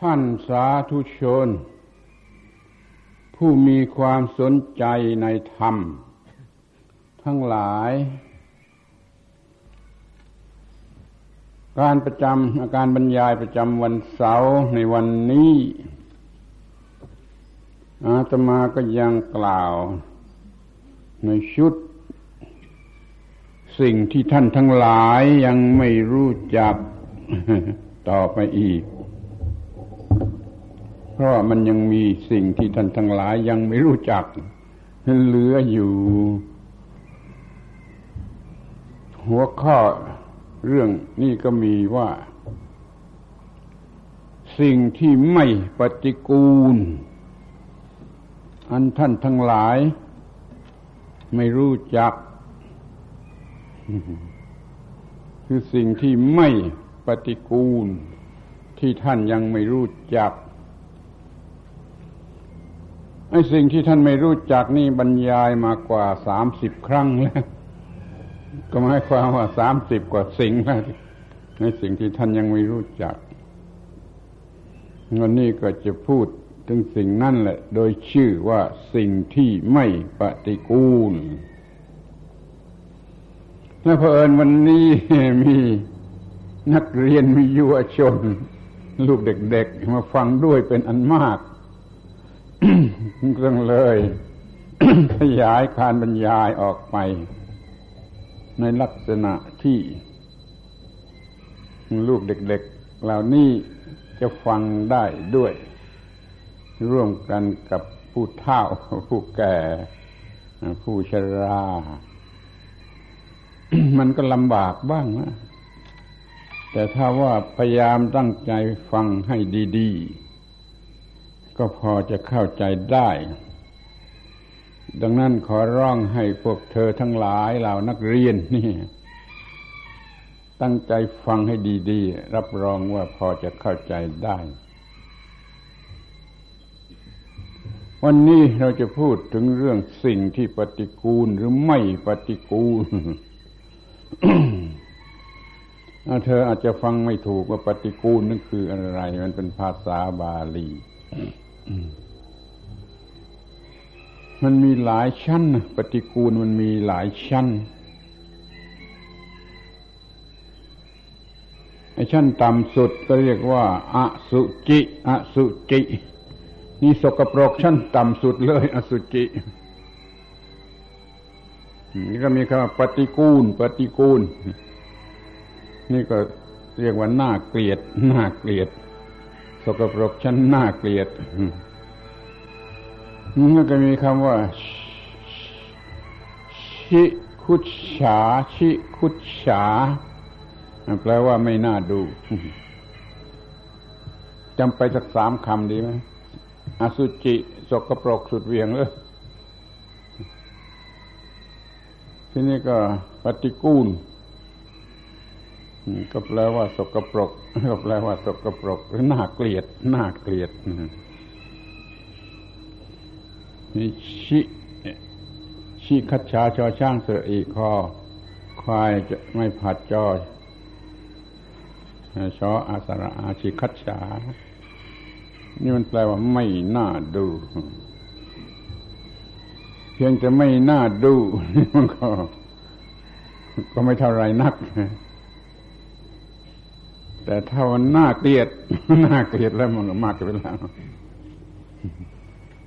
ท่านสาธุชน ผู้มีความสนใจในธรรม ทั้งหลาย การประจำอาการบรรยายประจำวันเสาร์ในวันนี้อาตมาก็ยังกล่าวในชุด สิ่งที่ท่านทั้งหลายยังไม่รู้จักต่อไปอีก เพราะมันยังมีสิ่งที่ท่านทั้งหลายยังไม่รู้จักเหลืออยู่ หัวข้อเรื่องนี้ก็มีว่า สิ่งที่ไม่ปฏิกูล อันท่านทั้งหลาย ไม่รู้จัก คือสิ่งที่ไม่ปฏิกูล ที่ท่านยังไม่รู้จัก ไอ้สิ่งที่ท่านไม่รู้จักนี่บรรยายมากว่าสามสิบครั้งแล้วก็หมายความว่าสามสิบกว่าสิ่งแล้วในสิ่งที่ท่านยังไม่รู้จักวันนี้ก็จะพูดถึงสิ่งนั่นแหละ โดยชื่อว่าสิ่งที่ไม่ปฏิกูล และเพอเอิญวันนี้มีนักเรียนมียุวชน ลูกเด็กๆ มาฟังด้วยเป็นอันมาก จึงเลย ขยายการบรรยายออกไป ในลักษณะที่ ลูกเด็กๆ เหล่านี้จะฟังได้ด้วย ร่วมกันกับผู้เฒ่า ผู้แก่ ผู้ชรา มันก็ลำบากบ้างนะแต่ถ้าว่าพยายามตั้งใจฟังให้ดี ๆ ก็พอจะเข้าใจได้ ดังนั้นขอร้องให้พวกเธอทั้งหลายเหล่านักเรียนนี่ ตั้งใจฟังให้ดีๆ รับรองว่าพอจะเข้าใจได้ วันนี้เราจะพูดถึงเรื่องสิ่งที่ปฏิกูลหรือไม่ปฏิกูลเธออาจจะฟังไม่ถูกว่าปฏิกูลนั่นคืออะไร มันเป็นภาษาบาลี มันมีหลายชั้นปฏิกูลมันมีหลายชั้นไอ้ชั้นต่ำสุดก็เรียกว่าอสุจิอสุจินี่สกปรกชั้นต่ำสุดเลย อสุจินี่ก็มีคำว่าปฏิกูล ปฏิกูล นี่ก็เรียกว่าน่าเกลียดน่าเกลียด สกปรกชั้นน่าเกลียดนี่ก็มีคำว่า ชิคุชฉาชิคุชฉาแปลว่าไม่น่าดูจำไปสักสามคำดีไหมอสุจิสกปรกสุดเวียงเลยที่นี่ก็ปฏิกูล ก็แปลว่าสกปรกก็แปลว่าสกปรกหรือน่าเกลียดน่าเกลียดนี่ชิชิคัดชาชอช่างเสืออีกคอควายจะไม่ผัดจอยชออาสระอาชิคัดชา นี่มันแปลว่าไม่น่าดู เพียงจะไม่น่าดูมันก็ ก็ไม่เท่าไรนัก แต่ถ้ามันน่าเกลียดน่าเกลียดแล้วมันมากไปแล้ว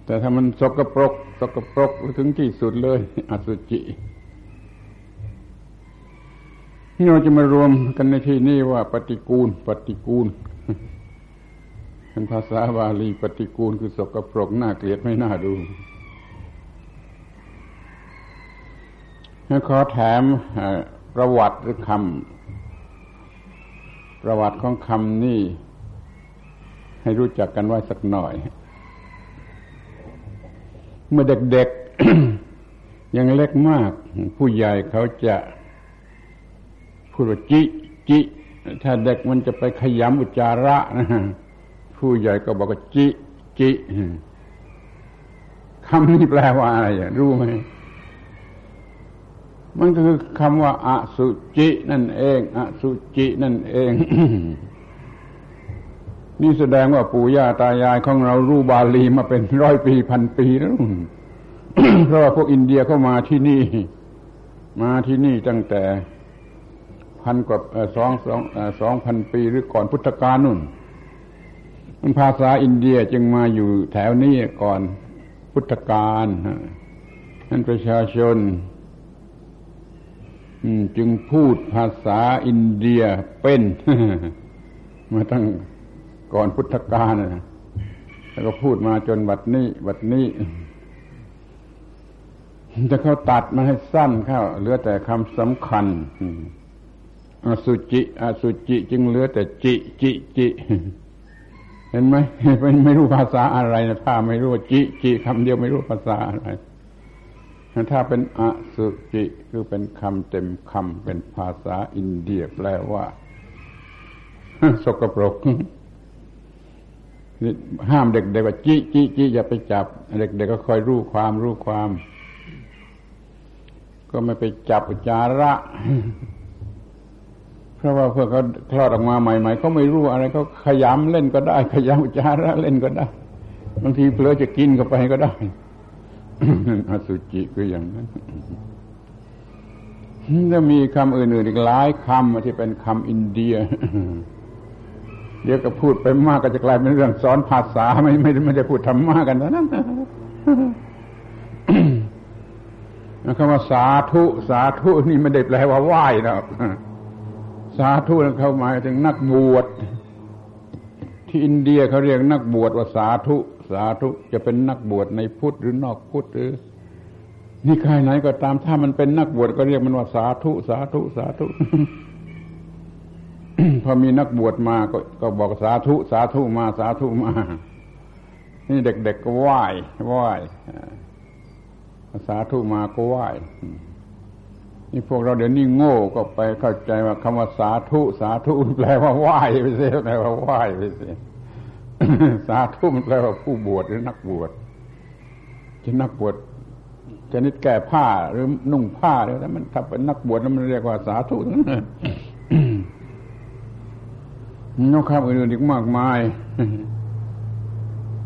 แต่ถ้ามันสกปรกสกปรกถึงที่สุดเลย อสุจินี่เราจะมารวมกันในที่นี้ว่าปฏิกูล ปฏิกูลเป็นภาษาบาลีปฏิกูลคือสกปรกน่าเกลียดไม่น่าดูขอแถมประวัติหรือคำ ประวัติของคำนี้ให้รู้จักกันไว้สักหน่อย เมื่อเด็กๆ ยังเล็กมาก ผู้ใหญ่เขาจะพูดว่าจิจิถ้าเด็กมันจะไปขยำอุจจาระนะผู้ใหญ่ก็บอกว่าจิจิคำนี้แปลว่าอะไรรู้ไหม มันก็คือคำว่าอสุจินั่นเองอสุจินั่นเอง นี่แสดงว่าปู่ย่าตายายของเรารู้บาลีมาเป็นร้อยปีพันปีแล้วเพราะว่าพวกอินเดียเข้ามาที่นี่ มาที่นี่ตั้งแต่พันกว่าสองสองสองพันปีหรือก่อนพุทธกาลนู่นมันภาษาอินเดียจึงมาอยู่แถวนี้ก่อนพุทธกาลนั่นประชาชน จึงพูดภาษาอินเดียเป็นมาตั้งก่อนพุทธกาลแล้วก็พูดมาจนบัดนี้บัดนี้จะเขาตัดมาให้สั้นเข้าเหลือแต่คำสำคัญอสุจิอสุจิ จึงเหลือแต่จิจิจิเห็นไหมไม่รู้ภาษาอะไรนะถ้าไม่รู้จิจิคำเดียวไม่รู้ภาษาอะไร ถ้าเป็นอสุจิคือเป็นคำเต็มคำเป็นภาษาอินเดียแปลว่า สกปรกห้ามเด็กๆว่าจิจิจิอย่าไปจับ เด็กๆก็คอยรู้ความรู้ความ ก็ไม่ไปจับจาระ เพราะว่าเพื่อเขาคลอดออกมาใหม่ๆเขาไม่รู้อะไรเขาขยำเล่นก็ได้ ขยำจาระเล่นก็ได้บางทีเผลอจะกินเข้าไปก็ได้ อสุจิคืออย่างนั้นจะมีคำอื่นๆอีกหลายคำที่เป็นคำอินเดีย เดี๋ยวก็พูดไปมากก็จะกลายเป็นเรื่องสอนภาษาไม่ไม่ไม่ได้พูดธรรมะกันนะคำว่าสาธุสาธุนี่ไม่ได้แปลว่าไหว้นะสาธุนั้นเขาหมายถึงนักบวช ที่อินเดียเขาเรียกนักบวชว่าสาธุ สาธุจะเป็นนักบวชในพุทธหรือนอกพุทธหรือนี่ใครไหนก็ตามถ้ามันเป็นนักบวชก็เรียกมันว่าสาธุสาธุสาธุพอมีนักบวชมาก็ก็บอกสาธุสาธุมาสาธุมา นี่เด็กๆก็ไหว้ไหว้สาธุมาก็ไหว้ นี่พวกเราเดี๋ยวนี้โง่ก็ไปเข้าใจว่าคำว่าสาธุสาธุแปลว่าไหว้ไปเสียแปลว่าไหว้ไปเสียสาธุมันแปลว่าผู้บวชหรือนักบวชจะนักบวชชนิดแก่ผ้าหรือนุ่งผ้าแล้วมันถ้าเป็นนักบวชแล้วมันเรียกว่าสาธุนั่นนกคำอื่นๆอีกมากมาย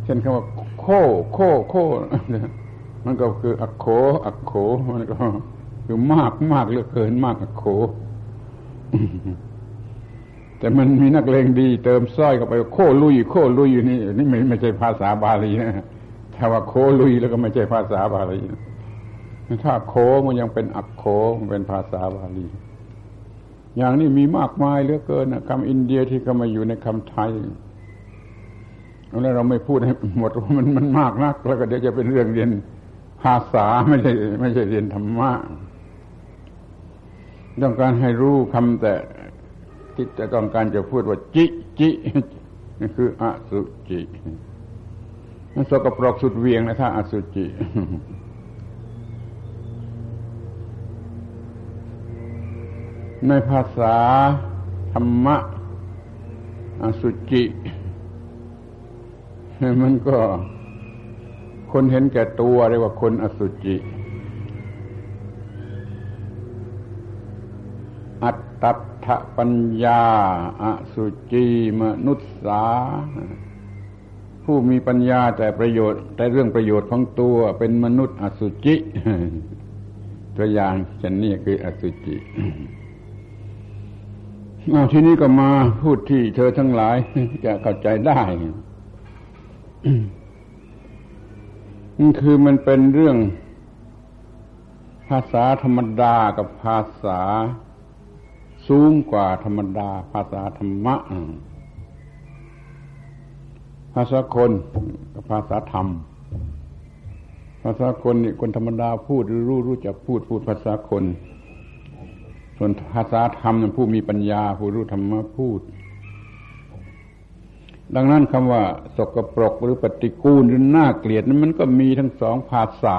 เช่นคำว่า โค โค โค มันก็คือ อักโข อักโข มันก็ คือมากมากเหลือเกินมากโข แต่มันมีนักเลงดี เติมสร้อยเข้าไป โคลุย โคลุยอยู่นี่นี่ไม่ไม่ใช่ภาษาบาลีนะถ้าว่าโคลุยแล้วก็ไม่ใช่ภาษาบาลีถ้าโคมันยังเป็นอักโคมันเป็นภาษาบาลี อย่างนี้มีมากมายเหลือเกินนะคำอินเดียที่เข้ามาอยู่ในคำไทยแล้วเราไม่พูดให้หมดมันมันมากนัก แล้วก็เดี๋ยวจะเป็นเรื่องเรียนภาษาไม่ใช่ไม่ใช่เรียนธรรมะ ต้องการให้รู้คำแต่ที่จะต้องการจะพูดว่า จิ จินี่คืออสุจิมันสกปรกสุดเวียงนะถ้าอสุจิในภาษาธรรมะอสุจิ มันก็คนเห็นแก่ตัวเรียกว่าคนอสุจิ ตตัถปัญญาอสุจีมนุษสา ผู้มีปัญญาแต่ประโยชน์ แต่เรื่องประโยชน์ของตัวเป็นมนุษย์อสุจิ ตัวอย่างเช่นนี้คืออสุจิเอาทีนี้ก็มาพูดที่เธอทั้งหลายจะเข้าใจได้คือมันเป็นเรื่องภาษาธรรมดากับภาษา สูงกว่าธรรมดา ภาษาธรรมะ ภาษาคนกับภาษาธรรม ภาษาคนนี่คนธรรมดาพูดรู้รู้จักพูดพูดภาษาคน ส่วนภาษาธรรมผู้มีปัญญา ผู้รู้ธรรมะพูด ดังนั้นคำว่า สกปรกหรือปฏิกูลหรือน่าเกลียดนั้นมันก็มีทั้งสองภาษา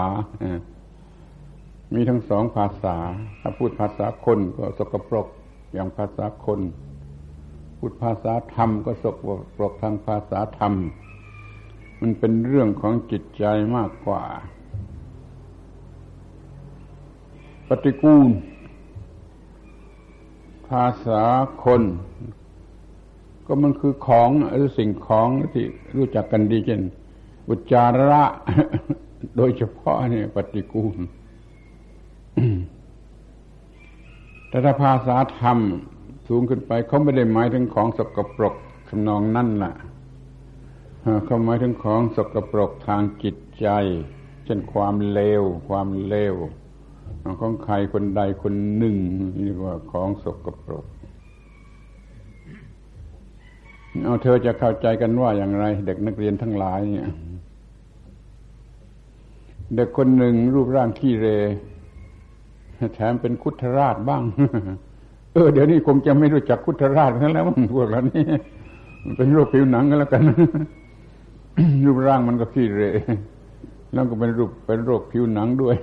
มีทั้งสองภาษา ถ้าพูดภาษาคนก็สกปรก อย่างภาษาคน พูดภาษาธรรมก็สกปรกทางภาษาธรรม มันเป็นเรื่องของจิตใจมากกว่า ปฏิกูล ภาษาคน ก็มันคือของหรือสิ่งของที่รู้จักกันดีเช่นอุจจาระ โดยเฉพาะเนี่ยปฏิกูล แต่ถ้าภาษาธรรมสูงขึ้นไปเขาไม่ได้หมายถึงของสกปรกทำนองนั่นแหละเขาหมายถึงของสกปรกทางจิตใจ เช่นความเลว ความเลวของใครคนใดคนหนึ่งเรียกว่าของสกปรกเอาเธอจะเข้าใจกันว่าอย่างไร เด็กนักเรียนทั้งหลายเนี่ย เด็กคนหนึ่งรูปร่างขี้เร แถมเป็นคุทราชบ้าง เออ เดี๋ยวนี้คงจะไม่รู้จักคุทราชกันแล้วพวกเรานี่มันเป็นโรคผิวหนังกันแล้วกันรูปร่างมันก็ขี้เรแล้วก็เป็นรูปเป็นโรคผิวหนังด้วย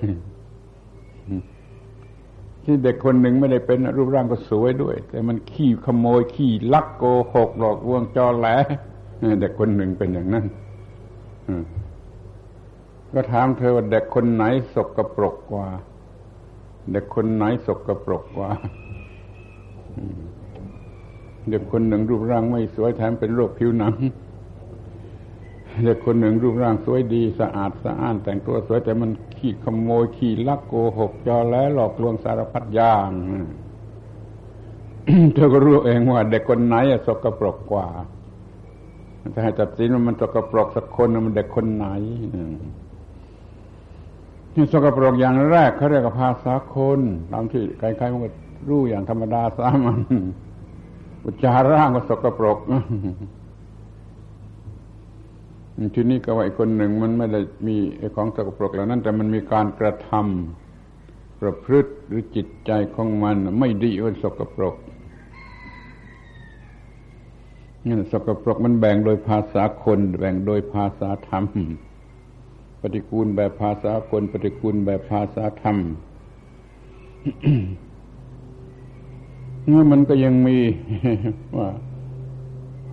ที่เด็กคนหนึ่งไม่ได้เป็นรูปร่างก็สวยด้วย แต่มันขี้ขโมยขี้ลักโกหกหลอกลวงจอแหลเด็กคนหนึ่งเป็นอย่างนั้นก็ถามเธอว่าเด็กคนไหนสกรปรกกว่า เด็กคนไหนสกปรกกว่าเด็กคนหนึ่งรูปร่างไม่สวยแถมเป็นโรคผิวหนังเด็กคนหนึ่งรูปร่างสวยดีสะอาดสะอ้าน แต่งตัวสวยแต่มันขี้ขโมยขี้ลักโกหกจอแล้วหลอกลวงสารพัดอย่างเธอก็รู้เองว่าเด็กคนไหนสกปรกกว่าถ้าให้ตัดสินว่ามันสกปรกสักคนมันเด็กคนไหน ที่สกปรกอย่างแรกเขาเรียกว่าภาษาคนตามที่ใครๆมันก็รู้อย่างธรรมดาสามัญอุจจาระก็สกปรกทีนี้ก็ว่าอีกคนหนึ่งมันไม่ได้มีของสกปรกเหล่านั้น แต่มันมีการกระทำประพฤติหรือจิตใจของมัน ไม่ดีมันสกปรกนี่สกปรกมันแบ่งโดยภาษาคน แบ่งโดยภาษาธรรม ปฏิกูลแบบภาษาคนปฏิกูลแบบภาษาธรรมนี่มันก็ยังมีว่า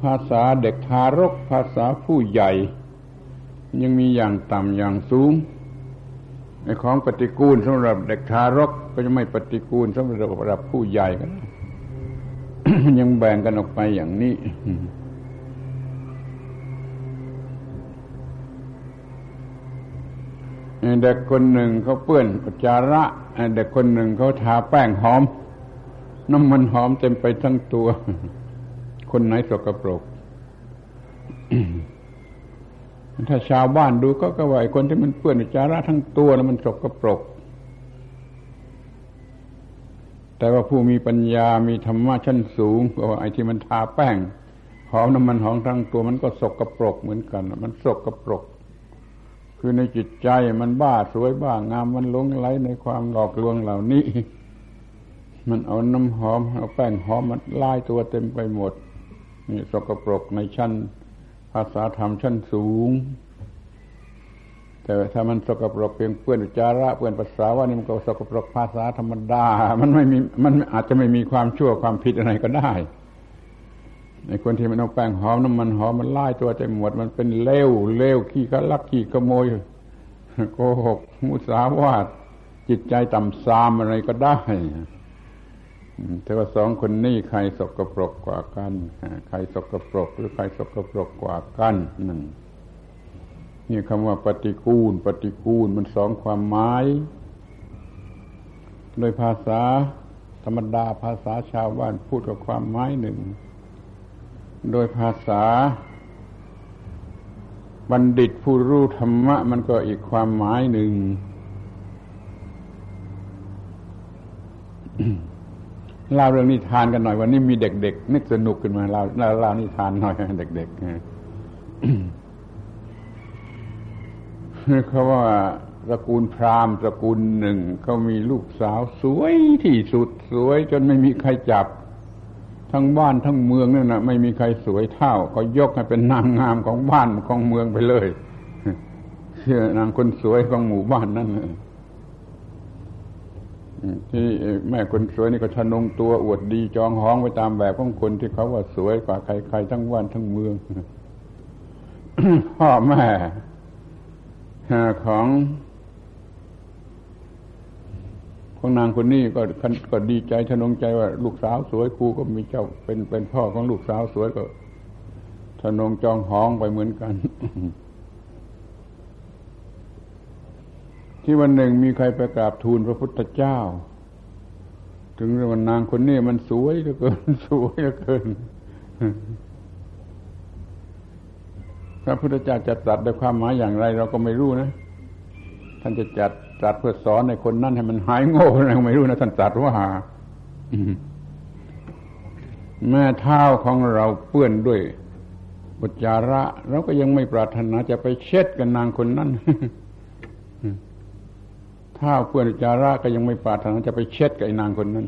ภาษาเด็กทารก ภาษาผู้ใหญ่ ยังมีอย่างต่ำอย่างสูงในของปฏิกูลสำหรับเด็กทารก ก็จะไม่ปฏิกูลสำหรับผู้ใหญ่กันยังแบ่งกันออกไปอย่างนี้ เด็กคนหนึ่งเขาเปื้อนอุจจาระเด็กคนหนึ่งเขาทาแป้งหอม น้ำมันหอมเต็มไปทั้งตัว คนไหนสกปรก ถ้าชาวบ้านดูก็ก็ว่าไอ้คนที่มันเปื้อนจาระทั้งตัวแล้วมันสกปรก แต่ว่าผู้มีปัญญามีธรรมะชั้นสูงก็ว่าไอ้ที่มันทาแป้งหอมน้ำมันหอมทั้งตัวมันก็สกปรกเหมือนกัน มันสกปรก คือในจิตใจมันบ้าสวยบ้างามมันหลงไหลในความหลอกลวงเหล่านี้ มันเอาน้ำหอมเอาแป้งหอมมันลายตัวเต็มไปหมดนี่สกปรกในชั้น ภาษาธรรมชั้นสูง แต่ถ้ามันสกปรกเพียงเพื่อนจาระเพื่อนภาษาว่านี่มันก็สกปรกภาษาธรรมดา มันไม่มีมันอาจจะไม่มีความชั่วความผิดอะไรก็ได้ ในคนที่มันเอาแป้งหอมน้ำมันหอมมันไล่ตัวใจหมดมันเป็นเลวเลวขี้กะลักขี้ขโมยโกหกมุสาวาทจิตใจต่ำซามอะไรก็ได้แต่ว่าสองคนนี้ใครสกรปรกกว่ากันใครสกรปรกหรือใครสกรปรกกว่ากันนั่นนี่คำว่าปฏิกูล ปฏิกูลมันสองความหมาย โดยภาษาธรรมดาภาษาชาวบ้านพูดกับความหมายหนึ่ง โดยภาษา บัณฑิตผู้รู้ธรรมะ มันก็อีกความหมายหนึ่ง เล่าเรื่องนิทานกันหน่อย วันนี้มีเด็กๆนึกสนุกขึ้นมาเล่าเล่าลานิทานหน่อยเด็กๆเขาว่าตระกูลพราหมณ์ตระกูลหนึ่งเขามีลูกสาวสวยที่สุดสวยจนไม่มีใครจับ ทั้งบ้านทั้งเมืองนั่นนะไม่มีใครสวยเท่า ก็ยกให้เป็นนางงามของบ้านของเมืองไปเลยเชื่อนางคนสวยของหมู่บ้านนั่นที่แม่คนสวยนี่ก็ทะนงตัวอวดดีจองห้องไปตามแบบของคนที่เขาว่าสวยกว่าใครๆทั้งวันทั้งเมืองพ่อแม่ของ ค ของนางคนนี้ก็ก็ดีใจทนงใจว่าลูกสาวสวยครูก็มีเจ้าเป็นเป็นพ่อของลูกสาวสวยก็ทนงจองห้องไปเหมือนกัน ที่วันหนึ่งมีใครไปกราบทูลพระพุทธเจ้า ถึงเรื่องนางคนนี้มันสวยเหลือเกิน สวยเหลือเกินพระพุทธเจ้าจะตรัสด้วยความหมายอย่างไร เราก็ไม่รู้นะ ท่านจะจัด ตรัสเพื่อสอนในคนนั้นให้มันหายโง่เรไม่รู้นะท่านตรัสว่าแม่เท้าของเราเปื้อนด้วยบุจาระเราก็ยังไม่ปรารถนาจะไปเช็ดกันนางคนนั้นถ้าเพื่อนจาระก็ยังไม่ปรารถนาจะไปเช็ดกับนางคนนั้น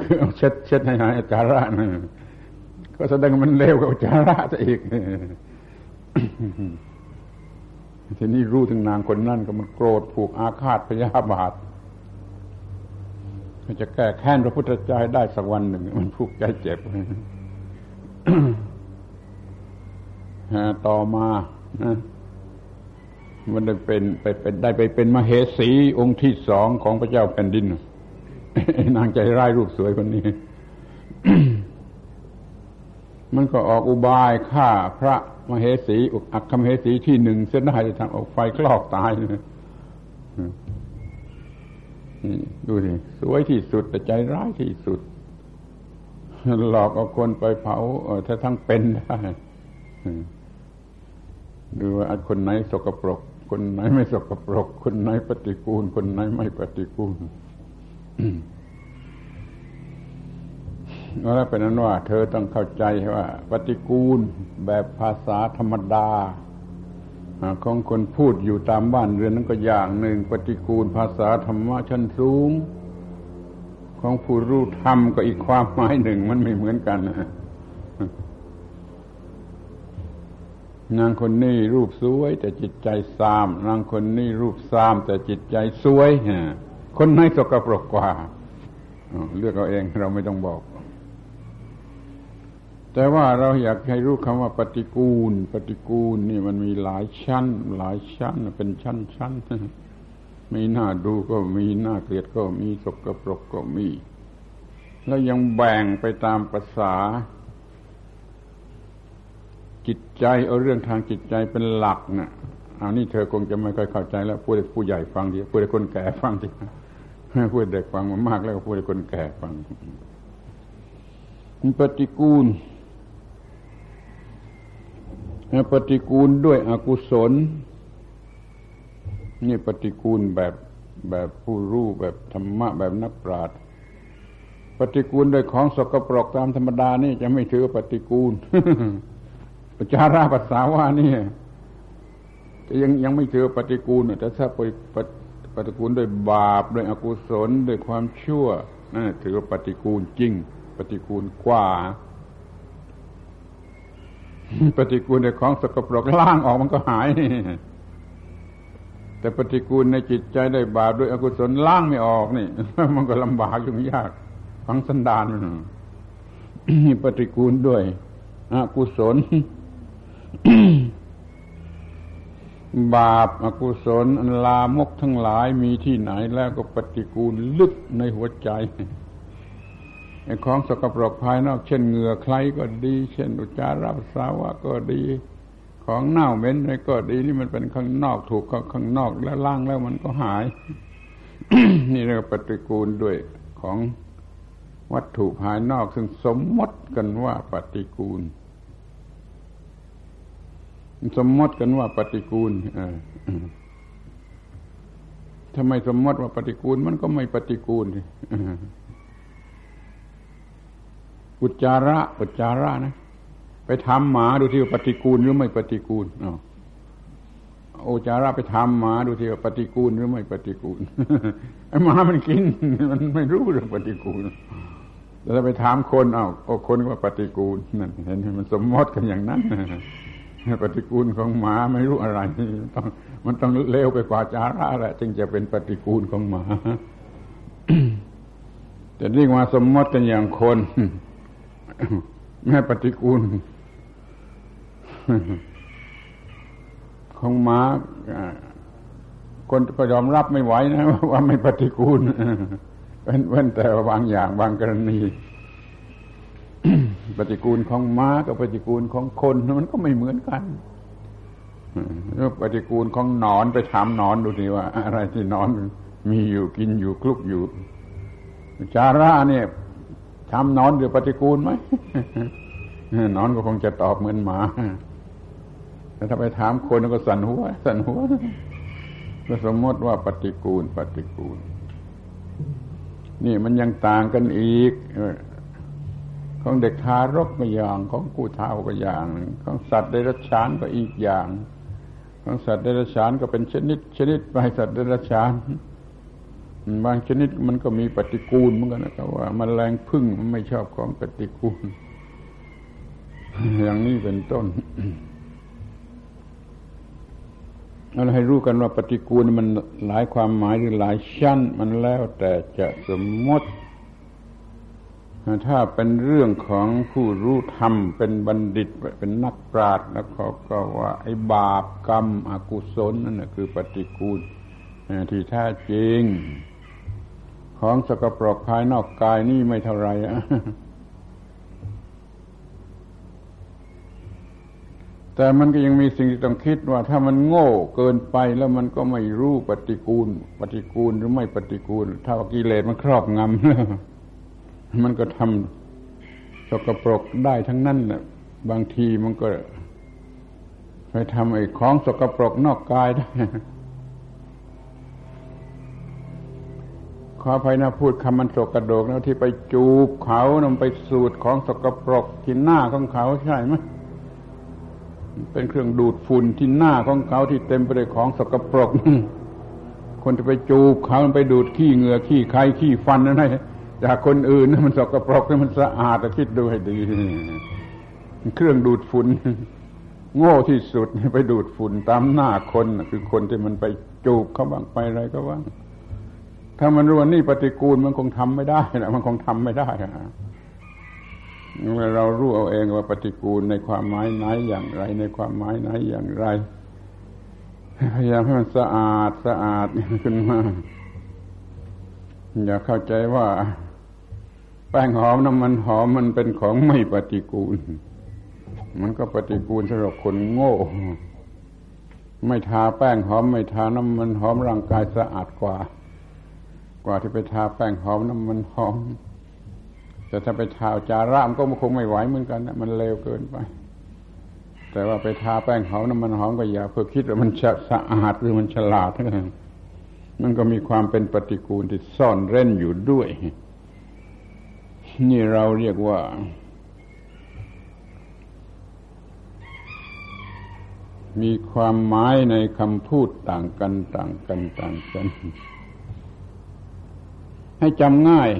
คือเอาเช็ดเช็ดให้หายจาระนะก็แสดงมันเลวกับจาระซะอีก ทีนี้รู้ถึงนางคนนั้นก็มันโกรธผูกอาฆาตพยาบาทมันจะแก้แค้นพระพุทธเจ้าได้สักวันหนึ่ง มันผูกใจเจ็บต่อมานะมันได้เป็นไปเป็นได้ไปเป็นมเหสีองค์ที่สองของพระเจ้าแผ่นดินนางใจร้ายรูปสวยคนนี้ มันก็ออกอุบายฆ่าพระ มเหสีอักคมเหสีที่หนึ่งเส้นได้จะทำออกไฟคลอกตายเลยดูสิสวยที่สุดแต่ใจร้ายที่สุด หลอกเอาคนไปเผาถ้าทั้งเป็นได้ดูว่าคนไหนสกปรก คนไหนไม่สกปรก คนไหนปฏิกูล คนไหนไม่ปฏิกูล แล้วเป็นนั้นว่า เธอต้องเข้าใจว่า ปฏิกูลแบบภาษาธรรมดาของคนพูดอยู่ตามบ้านเรือนนั้นก็อย่างหนึ่ง ปฏิกูลภาษาธรรมะชั้นสูง ของผู้รู้ธรรมก็อีกความหมายหนึ่งมันไม่เหมือนกันนะนางคนนี้รูปสวย แต่จิตใจซาม นางคนนี้รูปซาม แต่จิตใจสวยคนไหนสกปรกกว่าเลือกเอาเองเราไม่ต้องบอก แต่ว่าเราอยากให้รู้คำว่าปฏิกูล ปฏิกูลนี่มันมีหลายชั้น หลายชั้น เป็นชั้นชั้นมีหน้าดูก็มีหน้าเกลียดก็มีสกปรกก็มี แล้วยังแบ่งไปตามภาษา จิตใจเอาเรื่องทางจิตใจเป็นหลักนะ่ะอันนี้เธอคงจะไม่ค่อยเข้าใจแล้วพูดให้ผู้ใหญ่ฟังดีพูดให้คนแก่ฟังดีพูดเด็กฟังมามากแล้วพูดให้คนแก่ฟังปฏิกูล ปฏิกูลด้วยอกุศล นี่ปฏิกูลแบบแบบผู้รู้แบบธรรมะแบบนักปราชญ์ปฏิกูลด้วยของสกปรกตามธรรมดานี่จะไม่ถือปฏิกูลปจาราปัสสาวานี่ยังยังไม่เจอปฏิกูลแต่ถ้าไปปฏิกูลด้วยบาปด้วยอกุศลด้วยความชั่วนั่นถือว่าปฏิกูลจริง ปฏิกูลกว่า ปฏิกูลในของสกปรกล่างออกมันก็หาย แต่ปฏิกูลในจิตใจได้บาปด้วยอกุศลล่างไม่ออกนี่ มันก็ลำบากยุ่งยากฟังสันดานมันปฏิกูลด้วยอกุศลบาปอกุศลอันลามกทั้งหลายมีที่ไหนแล้วก็ปฏิกูลลึกในหัวใจ ของสกปรกภายนอกเช่นเหงื่อใครก็ดี เช่นอุจจาระปัสสาวะก็ดี ของเน่าเหม็นอะไรก็ดีนี่มันเป็นข้างนอกถูกข้างนอกแล้วล่างแล้วมันก็หาย นี่เรียกปฏิกูลด้วยของวัตถุภายนอกซึ่งสมมติกันว่าปฏิกูล สมมติกันว่าปฏิกูลทำไมสมมติว่าปฏิกูลมันก็ไม่ปฏิกูล อุจจาระอุจจาระนะ ไปทำหมาดูที่ว่าปฏิกูลหรือไม่ปฏิกูลอ๋ออุจาระไปทำหมาดูที่ว่าปฏิกูลหรือไม่ปฏิกูลไอ้หมามันกิน มันไม่รู้เรื่องปฏิกูลแล้วไปถามคนเอาโอ้คนว่าปฏิกูลนั่นเห็นมันสมมติกันอย่างนั้นปฏิกูลของหมาไม่รู้อะไรต้องมันต้องเลวไปกว่าจาระแหละจึงจะเป็นปฏิกูลของหมาแต่เรียกว่าสมมติกันอย่างคน แม่ปฏิกูล ของหมาคนก็ยอมรับไม่ไหวนะ ว่าไม่ปฏิกูลเว้นแต่บางอย่างบางกรณีปฏิกูลของม้ากับปฏิกูลของคนมันก็ไม่เหมือนกันแล้วปฏิกูลของนอนไปถามนอนดูสิว่า อะไรที่นอนมีอยู่กินอยู่คลุกอยู่จาระเนี่ย ทำนอนหรือปฏิกูลไหมนอนก็คงจะตอบเหมือนหมาแต่ถ้าไปถามคนก็สั่นหัว สั่นหัวก็สมมติว่าปฏิกูล ปฏิกูล นี่มันยังต่างกันอีก ของเด็กทารกก็อย่าง ของกู้เท้าก็อย่าง ของสัตว์เดรัจฉานก็อีกอย่าง ของสัตว์เดรัจฉานก็เป็นชนิด ชนิดไปสัตว์เดรัจฉาน บางชนิดมันก็มีปฏิกูลเหมือนกันนะครับว่ามันแรงพึ่งมันไม่ชอบของปฏิกูล อย่างนี้เป็นต้นเราให้รู้กันว่าปฏิกูลมันหลายความหมายหรือหลายชั้น มันแล้วแต่จะสมมติ ถ้าเป็นเรื่องของผู้รู้ธรรม เป็นบัณฑิตเป็นนักปราชญ์แล้วเขาก็ว่า ไอ้บาปกรรมอกุศลนั่นคือปฏิกูลที่แท้จริง ของสกปรกภายนอกกายนี่ไม่เท่าไรอะแต่มันก็ยังมีสิ่งที่ต้องคิดว่า ถ้ามันโง่เกินไปแล้วมันก็ไม่รู้ปฏิกูล ปฏิกูลหรือไม่ปฏิกูล ถ้ากิเลสมันครอบงำแล้วมันก็ทำสกปรกได้ทั้งนั้นนะบางทีมันก็ไปทำไอ้ของสกปรกนอกกายได้ ขอภัยนะพูดคำมันสกกระโดกนะที่ไปจูบเขานำไปสูดของสกปรกที่หน้าของเขาใช่ไหมเป็นเครื่องดูดฝุ่นที่หน้าของเขาที่เต็มไปด้วยของสกปรกคนจะไปจูบเขาไปดูดขี้เหงื่อขี้ไข่ขี้ฟันนั่นไงจากคนอื่นมันสกปรกมันสะอาดคิดดูให้ดีเครื่องดูดฝุ่นโง่ที่สุดไปดูดฝุ่นตามหน้าคนคือคนที่มันไปจูบเขาบ้างไปอะไรก็ว่าง ถ้ามันรู้ว่านี่ปฏิกูลมันคงทำไม่ได้นะมันคงทำไม่ได้นะเมื่อเรารู้เอาเองว่าปฏิกูลในความหมายไหนอย่างไร ในความหมายไหนอย่างไรพยายามให้มันสะอาดสะอาดขึ้นมาอย่าเข้าใจว่าแป้งหอมน้ำมันหอมมันเป็นของไม่ปฏิกูล มันก็ปฏิกูลสำหรับคนโง่ ไม่ทาแป้งหอมไม่ทาน้ำมันหอมร่างกายสะอาดกว่า กว่าที่ไปทาแป้งหอมน้ำมันหอม แต่ถ้าไปทาจาระมันก็คงไม่ไหวเหมือนกันนะมันเลวเกินไป แต่ว่าไปทาแป้งหอมน้ำมันหอมก็อย่าเพื่อคิดว่ามันจะสะอาดหรือมันฉลาดเท่านั้นมันก็มีความเป็นปฏิกูลที่ซ่อนเร้นอยู่ด้วย นี่เราเรียกว่า มีความหมายในคำพูดต่างกัน ต่างกันต่างกัน ให้จำง่าย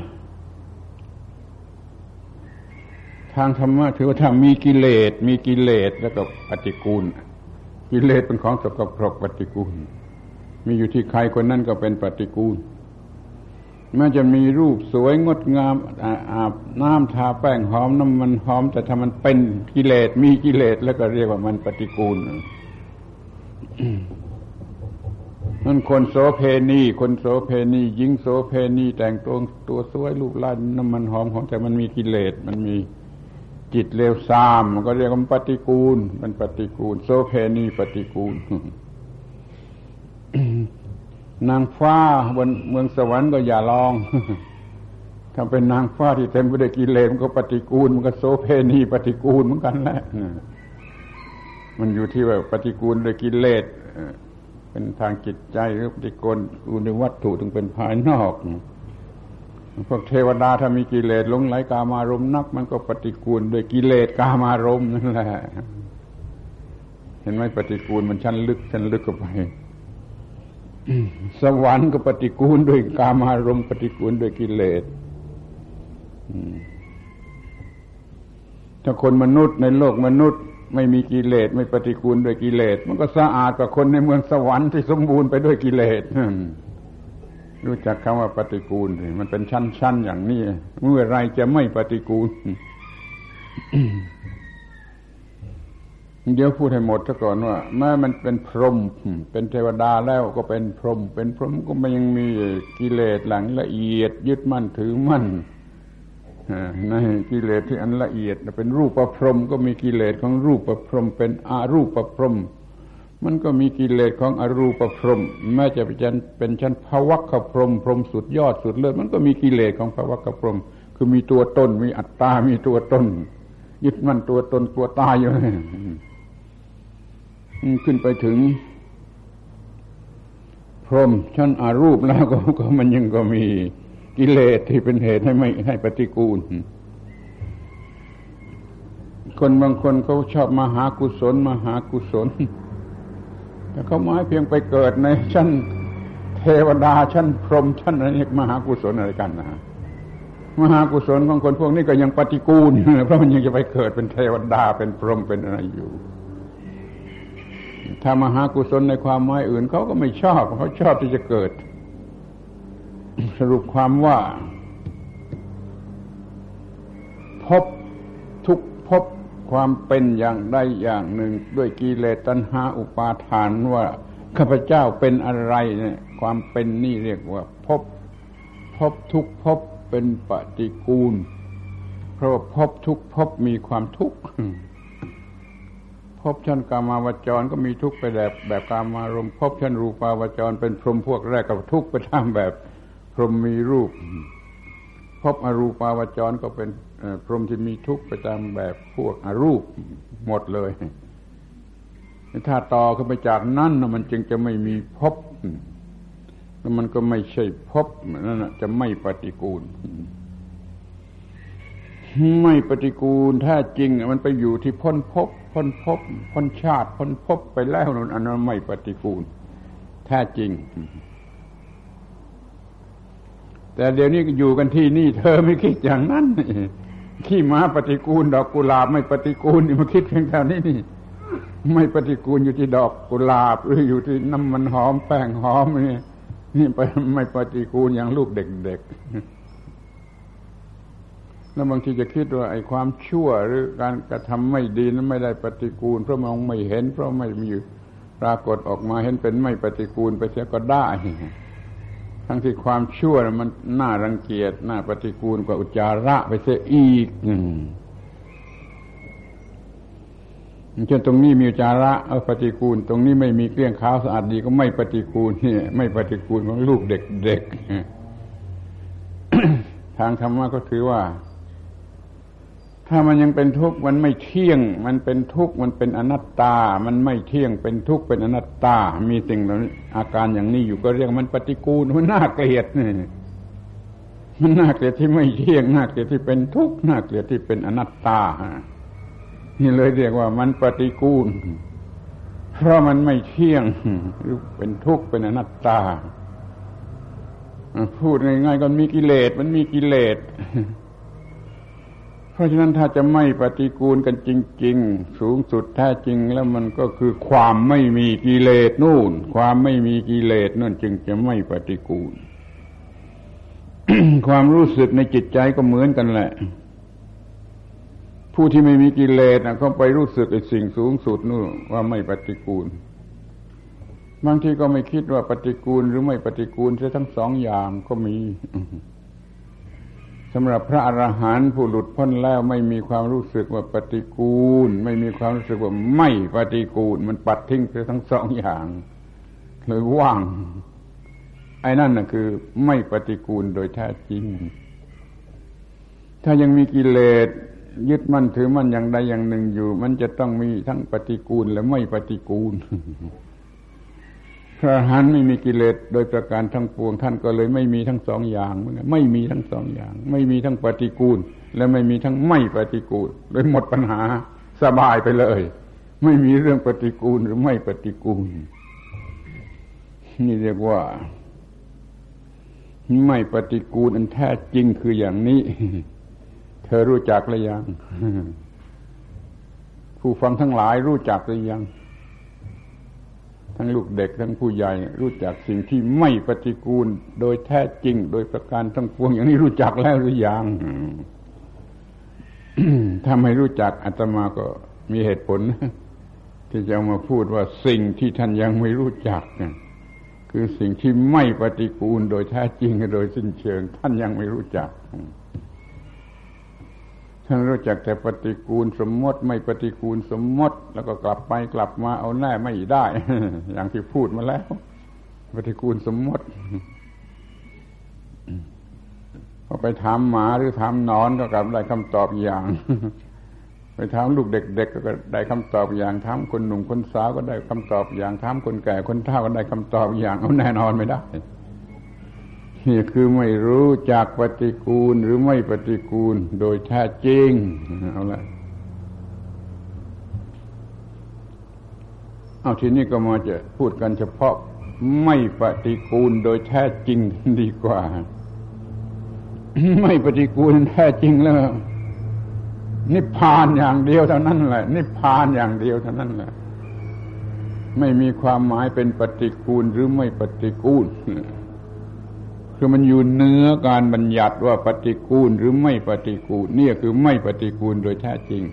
ทางธรรมะถือว่าถ้ามีกิเลส มีกิเลสแล้วก็ปฏิกูล กิเลสเป็นของสกปรกปฏิกูล มีอยู่ที่ใครคนนั้นก็เป็นปฏิกูลแม้จะมีรูปสวยงดงามอาบน้ำทาแป้งหอมน้ำมันหอม แต่ถ้ามันเป็นกิเลสมีกิเลสแล้วก็เรียกว่ามันปฏิกูล นั่นคนโสเพณีคนโสเพณีหญิงโสเพณีแต่งตัวตัวสวยรูปร่างน้ำมันหอมของแต่มันมีกิเลสมันมีจิตเลวทรามมันก็เรียกว่าปฏิกูล มันปฏิกูล โสเพณีปฏิกูล นางฟ้าบนเมืองสวรรค์ก็อย่าลองถ้าเป็นนางฟ้าที่เต็มไปด้วยกิเลสมันก็ปฏิกูล มันก็โสเพณีปฏิกูลเหมือนกันแหละมันอยู่ที่ว่าปฏิกูลด้วยกิเลส เป็นทางจิตใจหรือปฏิกูลอุในวัตถุถึงเป็นภายนอกพวกเทวดาถ้ามีกิเลสลงไหลกามารมนัก มันก็ปฏิกูลด้วยกิเลสกามารมนั่นแหละเห็นไหมปฏิกูลมันชั้นลึกชั้นลึกเข้าไปสวรรค์ก็ปฏิกูลด้วยกามารมปฏิกูลด้วยกิเลสถ้าคนมนุษย์ในโลกมนุษย์ ไม่มีกิเลสไม่ปฏิกูลด้วยกิเลส มันก็สะอาดกว่าคนในเมืองสวรรค์ที่สมบูรณ์ไปด้วยกิเลสรู้จักคำว่าปฏิกูลมันเป็นชั้นๆอย่างนี้เมื่อไรจะไม่ปฏิกูลเดี๋ยวพูดให้หมดซะก่อนว่าแม้มันเป็นพรหมเป็นเทวดาแล้วก็เป็นพรหมเป็นพรหมก็มันยังมีกิเลสหลังละเอียดยึดมั่นถือมั่น ในกิเลสที่อันละเอียดเป็นรูปประพรมก็มีกิเลสของรูปประพรมเป็นอารูปประพรมมันก็มีกิเลสของอรูปพรมแม้จะเป็นเป็นชั้นภวัคพรมพรมสุดยอดสุดเลิศมันก็มีกิเลสของภวัคพรมคือมีตัวตนมีอัตตา มีตัวตนยึดมั่นตัวตนตัวตายอยู่ขึ้นไปถึง พรมชั้นอารูปแล้วก็มันยังก็มี กิเลสที่เป็นเหตุให้ไม่ให้ปฏิกูล คนบางคนเขาชอบมาหากุศลมาหากุศล แต่เขาหมายเพียงไปเกิดในชั้นเทวดาชั้นพรหมชั้นอะไรมหากุศลอะไรกันนะมหากุศลของคนพวกนี้ก็ยังปฏิกูลเพราะมันยังจะไปเกิดเป็นเทวดาเป็นพรหมเป็นอะไรอยู่ ถ้ามหากุศลในความหมายอื่นเขาก็ไม่ชอบเขาชอบที่จะเกิด สรุปความว่า พบทุกพบความเป็นอย่างใดอย่างหนึ่ง ด้วยกิเลสตัณหาอุปาทานว่าข้าพเจ้าเป็นอะไรเนี่ย ความเป็นนี่เรียกว่า พบ พบทุกพบเป็นปฏิกูล เพราะพบทุกพบมีความทุกข์พบชั้นกามาวจรก็มีทุกข์ไปแบบแบบกามารมพบชั้นรูปาวจรเป็นพรหมพวกแรกกับทุกข์ไปตามแบบ พรหมมีรูป พบอรูปาวจรก็เป็นพรหมที่มีทุกข์ไปตามแบบพวกอรูปหมดเลย ถ้าต่อขึ้นไปจากนั้นมันจึงจะไม่มีพบแล้วมันก็ไม่ใช่พบนั่นจะไม่ปฏิกูล ไม่ปฏิกูลถ้าจริง มันไปอยู่ที่พ้นพบพ้นพบพ้นชาติพ้นพบไปแล้วนั่นอันนั้นไม่ปฏิกูลแท้จริง แต่เดี๋ยวนี้อยู่กันที่นี่ เธอไม่คิดอย่างนั้นขี้ม้าปฏิกูล ดอกกุหลาบไม่ปฏิกูลนี่มาคิดเพียงแค่นี้นี่ ไม่ปฏิกูลอยู่ที่ดอกกุหลาบ หรืออยู่ที่น้ำมันหอมแป้งหอมนี่นี่ไปไม่ปฏิกูลอย่างลูกเด็กๆแล้วบางทีจะคิดว่าไอ้ความชั่วหรือการกระทำไม่ดีนั้นไม่ได้ปฏิกูล เพราะมองไม่เห็น เพราะไม่มีปรากฏออกมาเห็นเป็นไม่ปฏิกูลไปเสียก็ได้ ทั้งที่ความชั่วมันน่ารังเกียจน่าปฏิกูลกว่าอุจจาระไปเสียอีกเช่นตรงนี้มีอุจจาระเอาปฏิกูล ตรงนี้ไม่มีเกลี้ยงขาวสะอาดดีก็ไม่ปฏิกูลนี่ไม่ปฏิกูลของลูกเด็กๆทางธรรมะก็ถือว่า ถ้ามันยังเป็นทุกข์มันไม่เที่ยง มันเป็นทุกข์มันเป็นอนัตตา มันไม่เที่ยงเป็นทุกข์เป็นอนัตตา มีสิ่งเหล่านี้อาการอย่างนี้อยู่ก็เรียกมันปฏิกูลมันน่าเกลียดนี่มันน่าเกลียดที่ไม่เที่ยงน่าเกลียดที่เป็นทุกข์น่าเกลียดที่เป็นอนัตตานี่เลยเรียกว่ามันปฏิกูล เพราะมันไม่เที่ยงหรือเป็นทุกข์เป็นอนัตตา พูดง่ายๆก็มีกิเลสมันมีกิเลส เพราะฉะนั้นถ้าจะไม่ปฏิกูลกันจริง ๆ สูงสุดแท้จริงแล้วมันก็คือความไม่มีกิเลสนู่น ความไม่มีกิเลสนั่นจึงจะไม่ปฏิกูล ความรู้สึกในจิตใจก็เหมือนกันแหละ ผู้ที่ไม่มีกิเลสนะเขาไปรู้สึกไอ้สิ่งสูงสุดนู่นว่าไม่ปฏิกูลบางทีก็ไม่คิดว่าปฏิกูลหรือไม่ปฏิกูลใช่ทั้งสองอย่างก็มี สำหรับพระอรหันต์ผู้หลุดพ้นแล้วไม่มีความรู้สึกว่าปฏิกูล ไม่มีความรู้สึกว่าไม่ปฏิกูล มันปัดทิ้งไปทั้งสองอย่างเลยว่าง ไอ้นั่นน่ะคือ ไม่ปฏิกูลโดยแท้จริง ถ้ายังมีกิเลสยึดมั่นถือมั่นอย่างใดอย่างหนึ่งอยู่ มันจะต้องมีทั้งปฏิกูลและไม่ปฏิกูล พระอรหันไม่มีกิเลสโดยประการทั้งปวงท่านก็เลยไม่มีทั้งสองอย่าง ไม่มีทั้งสองอย่าง ไม่มีทั้งปฏิกูล และไม่มีทั้งไม่ปฏิกูลเลยหมดปัญหาสบายไปเลย ไม่มีเรื่องปฏิกูลหรือไม่ปฏิกูล นี่เรียกว่า ไม่ปฏิกูลอันแท้จริงคืออย่างนี้ เธอรู้จักหรือยัง ผู้ฟังทั้งหลายรู้จักหรือยัง ทั้งลูกเด็กทั้งผู้ใหญ่รู้จักสิ่งที่ไม่ปฏิกูล โดยแท้จริง โดยประการทั้งปวงอย่างนี้รู้จักแล้วหรือยังถ้าไม่รู้จักอาตมาก็มีเหตุผล ที่จะมาพูดว่าสิ่งที่ท่านยังไม่รู้จักคือสิ่งที่ไม่ปฏิกูล โดยแท้จริงโดยสิ้นเชิง ท่านยังไม่รู้จัก ท่านรู้จักแต่ปฏิกูลสมมติ ไม่ปฏิกูลสมมติ แล้วก็กลับไปกลับมาเอาแน่ไม่ได้ อย่างที่พูดมาแล้ว ปฏิกูลสมมติพอไปถามหมาหรือถามนอนก็กลับได้คำตอบอย่าง ไปถามลูกเด็ก ๆ ก็ได้คำตอบอย่างถามคนหนุ่มคนสาวก็ได้คำตอบอย่างถามคนแก่คนเฒ่าก็ได้คำตอบอย่างเอาแน่นอนไม่ได้ นี่คือไม่รู้จักปฏิกูลหรือไม่ปฏิกูล โดยแท้จริงเอาละเอาทีนี้ก็มาจะพูดกันเฉพาะไม่ปฏิกูลโดยแท้จริงดีกว่า ไม่ปฏิกูลแท้จริงแล้วนิพพานอย่างเดียวเท่านั้นแหละ นิพพานอย่างเดียวเท่านั้นแหละ ไม่มีความหมายเป็นปฏิกูลหรือไม่ปฏิกูล คือมันอยู่เนื้อการบัญญัติว่าปฏิกูลหรือไม่ปฏิกูลนี่คือไม่ปฏิกูลโดยแท้จริง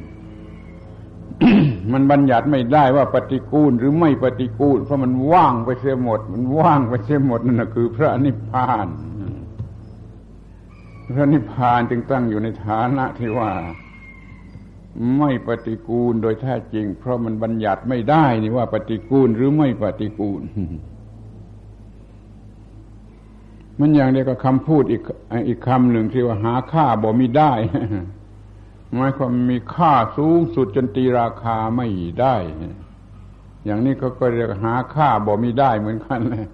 มันบัญญัติไม่ได้ว่าปฏิกูลหรือไม่ปฏิกูล เพราะมันว่างไปเสียหมด มันว่างไปเสียหมดนั่นคือพระนิพพานพระนิพพานจึงตั้งอยู่ในฐานะที่ว่า ไม่ปฏิกูลโดยแท้จริง เพราะมันบัญญัติไม่ได้นี่ว่าปฏิกูลหรือไม่ปฏิกูล มันอย่างเดียวกับคำพูดอีกอีกคำหนึ่งที่ว่าหาค่าบ่มีได้หมายความมีค่าสูงสุดจนตีราคาไม่ได้ อย่างนี้ก็ก็เรียกหาค่าบ่มีได้เหมือนกันเลย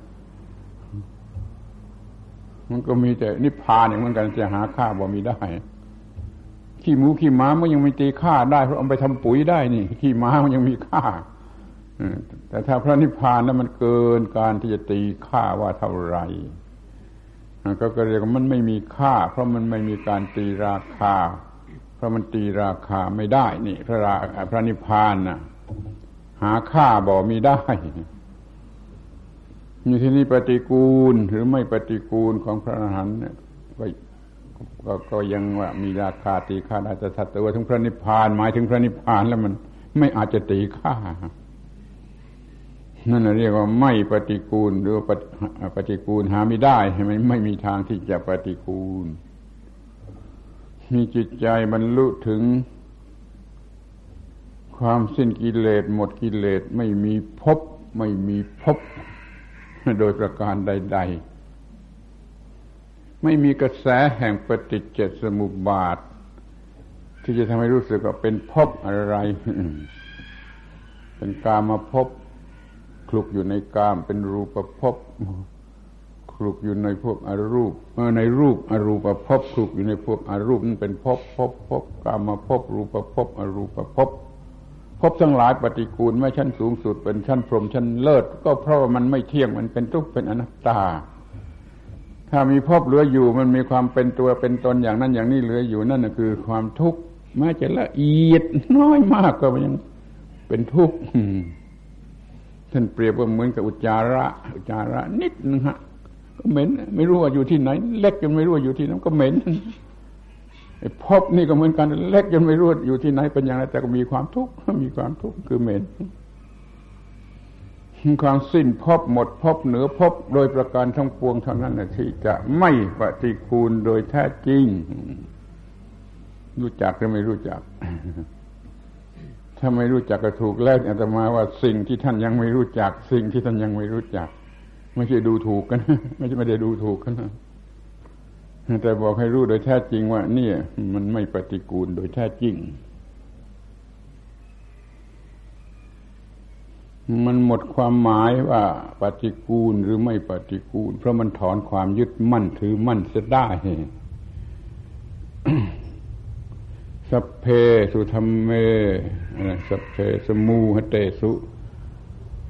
มันก็มีแต่นิพพานอย่างเหมือนกันจะหาค่าบ่มีได้ ขี้หมูขี้หมามันยังมีตีค่าได้เพราะเอาไปทำปุ๋ยได้นี่ ขี้หมามันยังมีค่าแต่ถ้าพระนิพพานนั้นมันเกินการที่จะตีค่าว่าเท่าไหร่ ก็เรียกว่ามันไม่มีค่า เพราะมันไม่มีการตีราคา เพราะมันตีราคาไม่ได้ นี่ พระราพระนิพพานน่ะ หาค่าบ่มีได้มีที่นี้ปฏิกูลหรือไม่ปฏิกูลของพระอรหันต์ก็ก็ก็ยังว่ามีราคาตีค่าได้แต่ถ้าตัวถึงพระนิพพานหมายถึงพระนิพพานแล้วมันไม่อาจจะตีค่า นั่นเรียกว่าไม่ปฏิกูล หรือปฏิกูลหาไม่ได้ไม่ไม่มีทางที่จะปฏิกูล มีจิตใจบรรลุถึง ความสิ้นกิเลสหมดกิเลสไม่มีพบไม่มีพบ โดยประการใด ๆ ไม่มีกระแสแห่งปฏิจจสมุปบาท ที่จะทำให้รู้สึกว่าเป็นภพอะไร เป็นกามาภพ คลุกอยู่ในกามเป็นรูปภพคลุกอยู่ในพวกอรูปในรูปอรูปภพคลุกอยู่ในพวกอรูปนั่นเป็นภพภพภพกามภพรูปภพอรูปภพภพทั้งหลายปฏิกูลไม่ชั้นสูงสุดเป็นชั้นพรหมชั้นเลิศ ก็เพราะว่ามันไม่เที่ยงมันเป็นทุกข์เป็นอนัตตา ถ้ามีภพเหลืออยู่มันมีความเป็นตัวเป็นตนอย่างนั้นอย่างนี้เหลืออยู่นั่นคือความทุกข์แม้จะละเอียดน้อยมากก็ยังเป็นทุกข์ ท่านเปรียบว่าเหมือนกับอุจจาระ อุจจาระนิดนึงฮะ ก็เหม็น ไม่รู้ว่าอยู่ที่ไหน เล็กจนไม่รู้ว่าอยู่ที่นั้นก็เหม็นไอ้พบนี่ก็เหมือนกันเล็กจนไม่รู้อยู่ที่ไหนเป็นอย่างไรแต่ก็มีความทุกข์มีความทุกข์คือเหม็นความสิ้นพบหมดพบเหนือพบโดยประการทั้งปวงเท่านั้นนะที่จะไม่ปฏิคูลโดยแท้จริง รู้จักหรือไม่รู้จัก ถ้าไม่รู้จักก็ถูกแล้วอาตมาว่าสิ่งที่ท่านยังไม่รู้จัก สิ่งที่ท่านยังไม่รู้จัก ไม่ใช่ดูถูกกันไม่ใช่ไม่ได้ดูถูกกันแต่บอกให้รู้โดยแท้จริงว่านี่มันไม่ปฏิกูลโดยแท้จริง มันหมดความหมายว่าปฏิกูลหรือไม่ปฏิกูล เพราะมันถอนความยึดมั่นถือมั่นเสียได้ สัพเพสุธรรมเมสัพเพสมูหเตสุ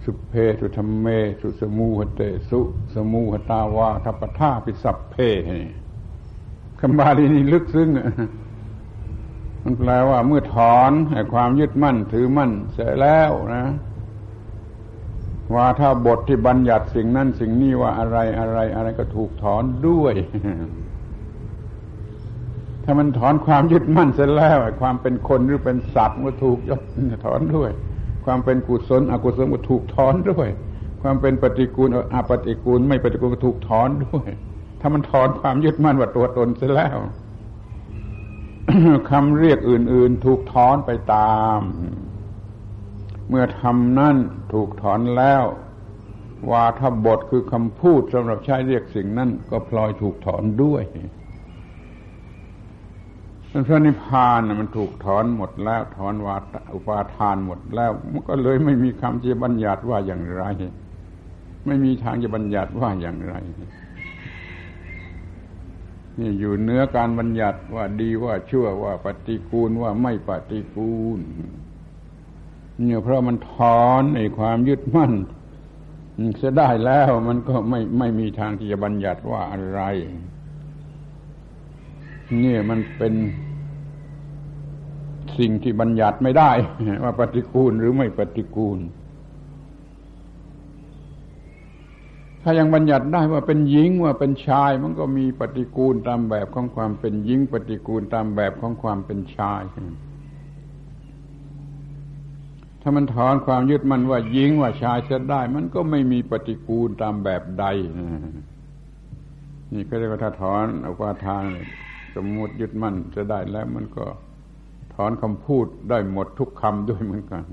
สุเพสุธรรมเมสุสมูหเตสุสมูหตาวาทัปทาปิสัพเพคำบาลีนี้ลึกซึ้งมันแปลว่าเมื่อถอนความยึดมั่นถือมั่นเสร็จแล้วนะว่าถ้าบทที่บัญญัติสิ่งนั้นสิ่งนี้ว่าอะไรอะไรอะไรก็ถูกถอนด้วย ถ้ามันถอนความยึดมั่นเสร็จแล้วความเป็นคนหรือเป็นสัตว์ก็ถูกยถอนด้วย ความเป็นกุศลอกุศลก็ถูกถอนด้วย ความเป็นปฏิกูลอปฏิกูล ไม่ปฏิกูลก็ถูกถอนด้วย ถ้ามันถอนความยึดมั่นว่าตัวตนเสียแล้วคำเรียกอื่น ๆ ถูกถอนไปตาม เมื่อทำนั่นถูกถอนแล้ววาทบทคือคำพูดสำหรับใช้เรียกสิ่งนั้นก็พลอยถูกถอนด้วย พระนิพพานมันถูกถอนหมดแล้วถอนวาอุปาทานหมดแล้วมันก็เลยไม่มีคำที่บัญญัติว่าอย่างไร ไม่มีทางจะบัญญัติว่าอย่างไรนี่อยู่เนื้อการบัญญัติว่าดีว่าชั่วว่าปฏิกูลว่าไม่ปฏิกูลเนี่ยเพราะมันถอนในความยึดมั่นเสียได้แล้วมันก็ไม่ไม่มีทางที่จะบัญญัติว่าอะไรนี่มันเป็น สิ่งที่บัญญัติไม่ได้ ว่าปฏิกูลหรือไม่ปฏิกูล ถ้ายังบัญญัติได้ว่าเป็นหญิงว่าเป็นชาย มันก็มีปฏิกูลตามแบบของความเป็นหญิง ปฏิกูลตามแบบของความเป็นชาย ถ้ามันถอนความยึดมันว่าหญิงว่าชายจะได้ มันก็ไม่มีปฏิกูลตามแบบใด นี่ก็เรียกว่าถ้าถอนอุปาทานสมมติยึดมั่นจะได้แล้วมันก็ ถอนคำพูดได้หมดทุกคำด้วยเหมือนกัน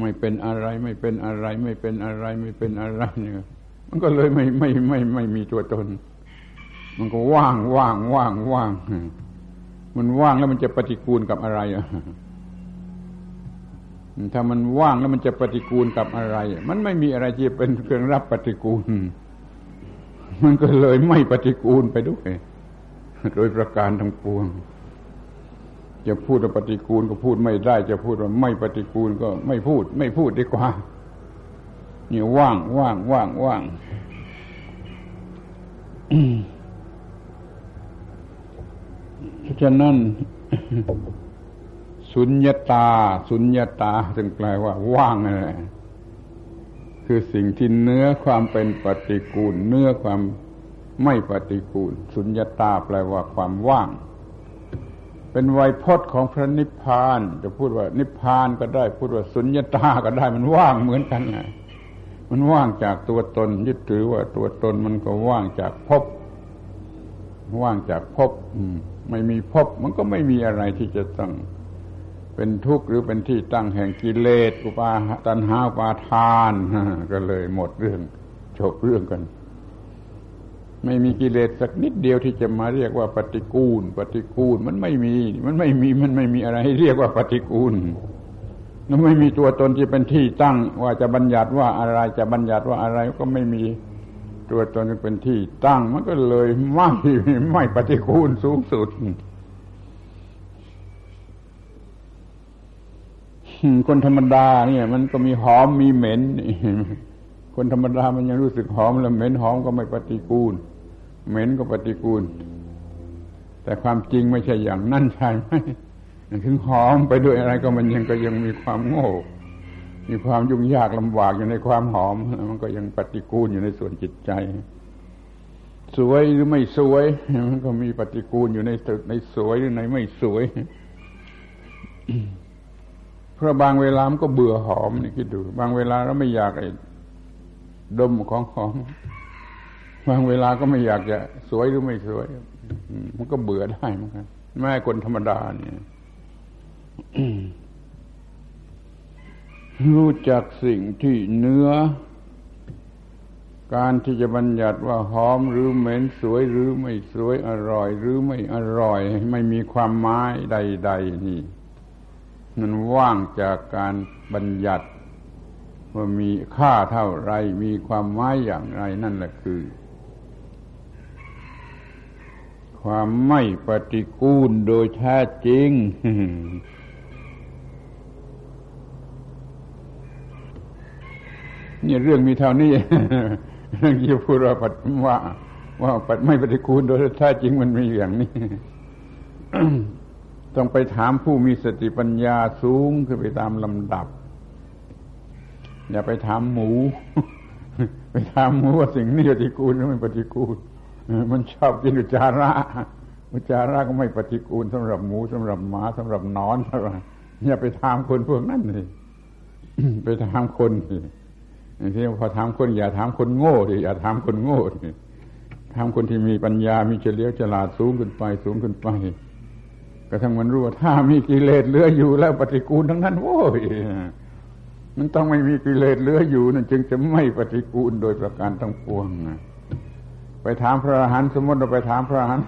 ไม่เป็นอะไรไม่เป็นอะไร ไม่เป็นอะไรไม่เป็นอะไรเนี่ยมันก็เลยไม่ไม่ไม่ไม่มีตัวตน มันก็ว่างว่างว่างว่างมันว่างแล้วมันจะปฏิกูลกับอะไรอะถ้ามันว่างแล้วมันจะปฏิกูลกับอะไร มันไม่มีอะไรที่เป็นเครื่องรับปฏิกูล มันก็เลยไม่ปฏิกูลไปด้วย โดยประการทั้งปวง จะพูดว่าปฏิกูลก็พูดไม่ได้ จะพูดว่าไม่ปฏิกูลก็ไม่พูด ไม่พูดดีกว่านี่ว่างว่างว่างว่างเพราะฉะนั้นสุญญาตา สุญญาตาจึงแปลว่า ว่างอะไรคือสิ่งที่เนื้อความเป็นปฏิกูล เนื้อความไม่ปฏิกูล สุญญาตาแปลว่าความว่าง เป็นไวยพจน์ของพระนิพพาน จะพูดว่านิพพานก็ได้ พูดว่าสุญญตาก็ได้มันว่างเหมือนกันไงมันว่างจากตัวตน ยึดถือว่าตัวตนมันก็ว่างจากภพว่างจากภพไม่มีภพมันก็ไม่มีอะไรที่จะต้องเป็นทุกข์หรือเป็นที่ตั้งแห่งกิเลสอุปาตันหาอุปาทานก็เลยหมดเรื่องจบเรื่องกัน ไม่มีกิเลสสักนิดเดียวที่จะมาเรียกว่าปฏิกูล ปฏิกูลมันไม่มี มันไม่มีมันไม่มีอะไรให้เรียกว่าปฏิกูลมันไม่มีตัวตนที่เป็นที่ตั้ง ว่าจะบัญญัติว่าอะไรจะบัญญัติว่าอะไรก็ไม่มีตัวตนที่เป็นที่ตั้ง มันก็เลยไม่ไม่ปฏิกูลสูงสุดคนธรรมดาเนี่ย มันก็มีหอมมีเหม็น คนธรรมดามันยังรู้สึกหอมแล้วเหม็นหอมก็ไม่ปฏิกูล เหม็นก็ปฏิกูล แต่ความจริงไม่ใช่อย่างนั่นใช่ไหมถึงหอมไปด้วยอะไรก็มันยังก็ยังมีความโง่ มีความยุ่งยากลำบากอยู่ในความหอม มันก็ยังปฏิกูลอยู่ในส่วนจิตใจ สวยหรือไม่สวย มันก็มีปฏิกูลอยู่ในในสวยหรือในไม่สวยเพราะบางเวลามันก็เบื่อหอมนี่คิดดู บางเวลาเราไม่อยากไอ ดมของหอมบางเวลาก็ไม่อยากจะสวยหรือไม่สวย มันก็เบื่อได้เหมือนกันแม่คนธรรมดาเนี่ยรู้จักสิ่งที่เนื้อ การที่จะบัญญัติว่าหอมหรือเหม็นสวยหรือไม่สวยอร่อย หรือไม่อร่อย ไม่มีความหมายใด ๆ นี่ มันว่างจากการบัญญัติ ว่ามีค่าเท่าไร มีความหมายอย่างไรนั่นแหละคือ ความไม่ปฏิกูลโดยแท้จริง นี่เรื่องมีเท่านี้เรื่องที่พูดว่าว่าว่าไม่ปฏิกูลโดยแท้จริงมันมีอย่างนี้ต้องไปถามผู้มีสติปัญญาสูงขึ้นไปตามลำดับ อย่าไปถามหมู ไปถามหมูว่าสิ่งนี้ปฏิกูลหรือไม่ปฏิกูล มันชอบกินอุจาระอุจาระก็ไม่ปฏิกูลสำหรับหมูสำหรับหมาสำหรับนอนอะไรอย่าไปถามคนพวกนั้นเลยไปถามคนที่พอถามคนอย่าถามคนโง่ดิอย่าถามคนโง่ถามคนที่มีปัญญามีเฉลียวฉลาดสูงขึ้นไป สูงขึ้นไปกระทั่งมันรู้ว่าถ้ามีกิเลสเหลืออยู่แล้วปฏิกูลทั้งนั้นโว้ย มันต้องไม่มีกิเลสเหลืออยู่นั่นจึงจะไม่ปฏิกูลโดยประการทั้งปวงไปถามพระอรหันต์สมมติเราไปถามพระอรหันต์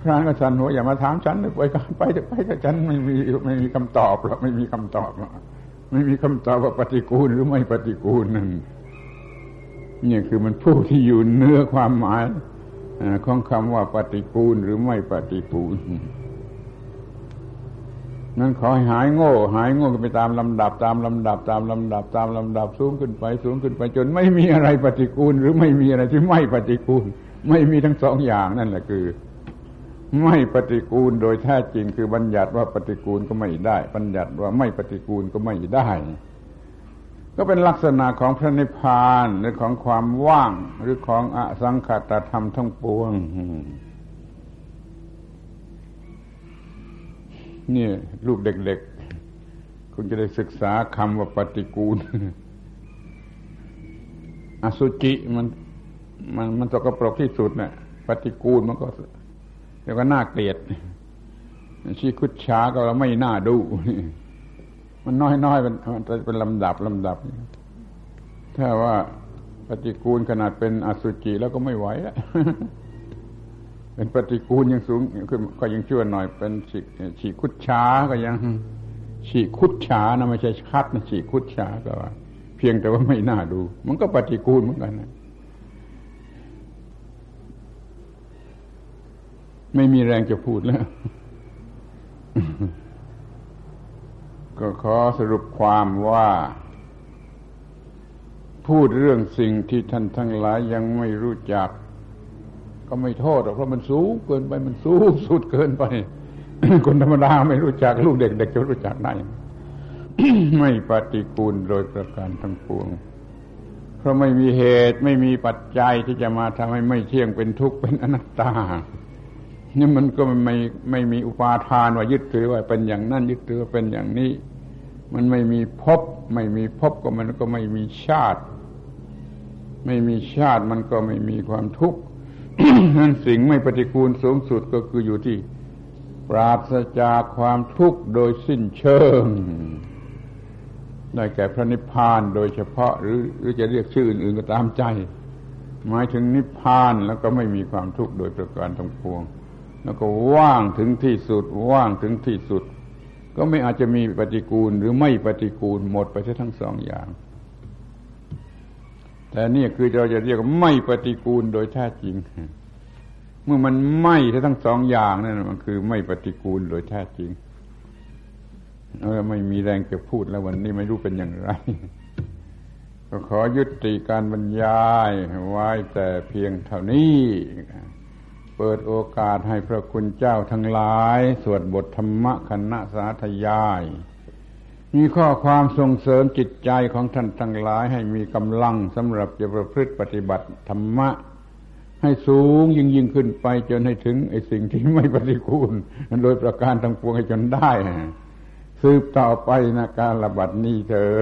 พระอรหันต์ก็สันหัวอย่ามาถามฉันไปกันไปไปแต่ฉันไม่มีไม่มีคำตอบหรอกไม่มีคำตอบหรอกไม่มีคำตอบว่าปฏิกูลหรือไม่ปฏิกูลนั่นนี่คือมันผู้ที่อยู่เนื้อความหมายของคำว่าปฏิกูลหรือไม่ปฏิกูล นั้นขอให้หายโง่ หายโง่กันไปตามลำดับ ตามลำดับ ตามลำดับ ตามลำดับสูงขึ้นไป สูงขึ้นไปจนไม่มีอะไรปฏิกูล หรือไม่มีอะไรที่ไม่ปฏิกูล ไม่มีทั้งสองอย่างนั่นแหละคือ ไม่ปฏิกูลโดยแท้จริงคือบัญญัติว่าปฏิกูลก็ไม่ได้ บัญญัติว่าไม่ปฏิกูลก็ไม่ได้ ก็เป็นลักษณะของพระนิพพานหรือของความว่างหรือของอสังขตธรรมทั้งปวง นี่ลูกเด็กๆ คุณจะได้ศึกษาคำว่าปฏิกูล อสุจิมัน มันมันตกปรกที่สุดนะ่ยปฏิกูลมันก็เดี๋ยวก็น่าเกลียดชีคุดช้าก็เราไม่น่าดู มันน้อยน้อยมันมันจะเป็นลำดับลำดับ ถ้าว่าปฏิกูลขนาดเป็นอสุจิแล้วก็ไม่ไหวแล้ว เป็นปฏิกูลยังสูงขึ้นก็ยังชั่วหน่อย เป็นฉีฉีคุดช้าก็ยังฉีคุดช้านะไม่ใช่คัดนะฉีคุดช้าก็ว่า เพียงแต่ว่าไม่น่าดู มันก็ปฏิกูลเหมือนกันนะไม่มีแรงจะพูดแล้ว ก็ขอสรุปความว่า พูดเรื่องสิ่งที่ท่านทั้งหลายยังไม่รู้จัก ก็ไม่โทษหรอกเพราะมันสูงเกินไปมันสูงสุดเกินไป คนธรรมดาไม่รู้จักลูกเด็กเด็กจะรู้จักได้ไม่ปฏิกูลโดยประการทั้งปวง เพราะไม่มีเหตุไม่มีปัจจัยที่จะมาทำให้ไม่เที่ยงเป็นทุกข์เป็นอนัตตานี่มันก็ไม่ไม่มีอุปาทานว่ายึดถือว่าเป็นอย่างนั้นยึดถือว่าเป็นอย่างนี้ มันไม่มีพบ ไม่มีพบก็มันก็ไม่มีชาติ ไม่มีชาติมันก็ไม่มีความทุกข์ นั้นสิ่งไม่ปฏิกูลสูงสุดก็คืออยู่ที่ ปราศจากความทุกข์โดยสิ้นเชิงได้แก่พระนิพพานโดยเฉพาะหรือหรือจะเรียกชื่ออื่นๆก็ตามใจ หมายถึงนิพพานแล้วก็ไม่มีความทุกข์โดยประการทั้งปวง แล้วก็ว่างถึงที่สุด ว่างถึงที่สุด ก็ไม่อาจจะมีปฏิกูลหรือไม่ปฏิกูลหมดไปทั้งสองอย่าง แต่นี่คือเราจะเรียกว่าไม่ปฏิกูลโดยแท้จริง เมื่อมันไม่ทั้งสองอย่างนั่นมันคือไม่ปฏิกูลโดยแท้จริงเออไม่มีแรงจะพูดแล้ววันนี้ไม่รู้เป็นอย่างไร ก็ขอยุติการบรรยายไว้แต่เพียงเท่านี้ เปิดโอกาสให้พระคุณเจ้าทั้งหลาย สวดบทธรรมคณะสาธยาย มีข้อความส่งเสริมจิตใจของท่านทั้งหลายให้มีกำลังสำหรับจะประพฤติปฏิบัติธรรมะ ให้สูงยิ่งยิ่งขึ้นไปจนให้ถึงไอ้สิ่งที่ไม่ปฏิกูลโดยประการทั้งปวงให้จนได้ สืบต่อไปนะการระบัดนี้เธอ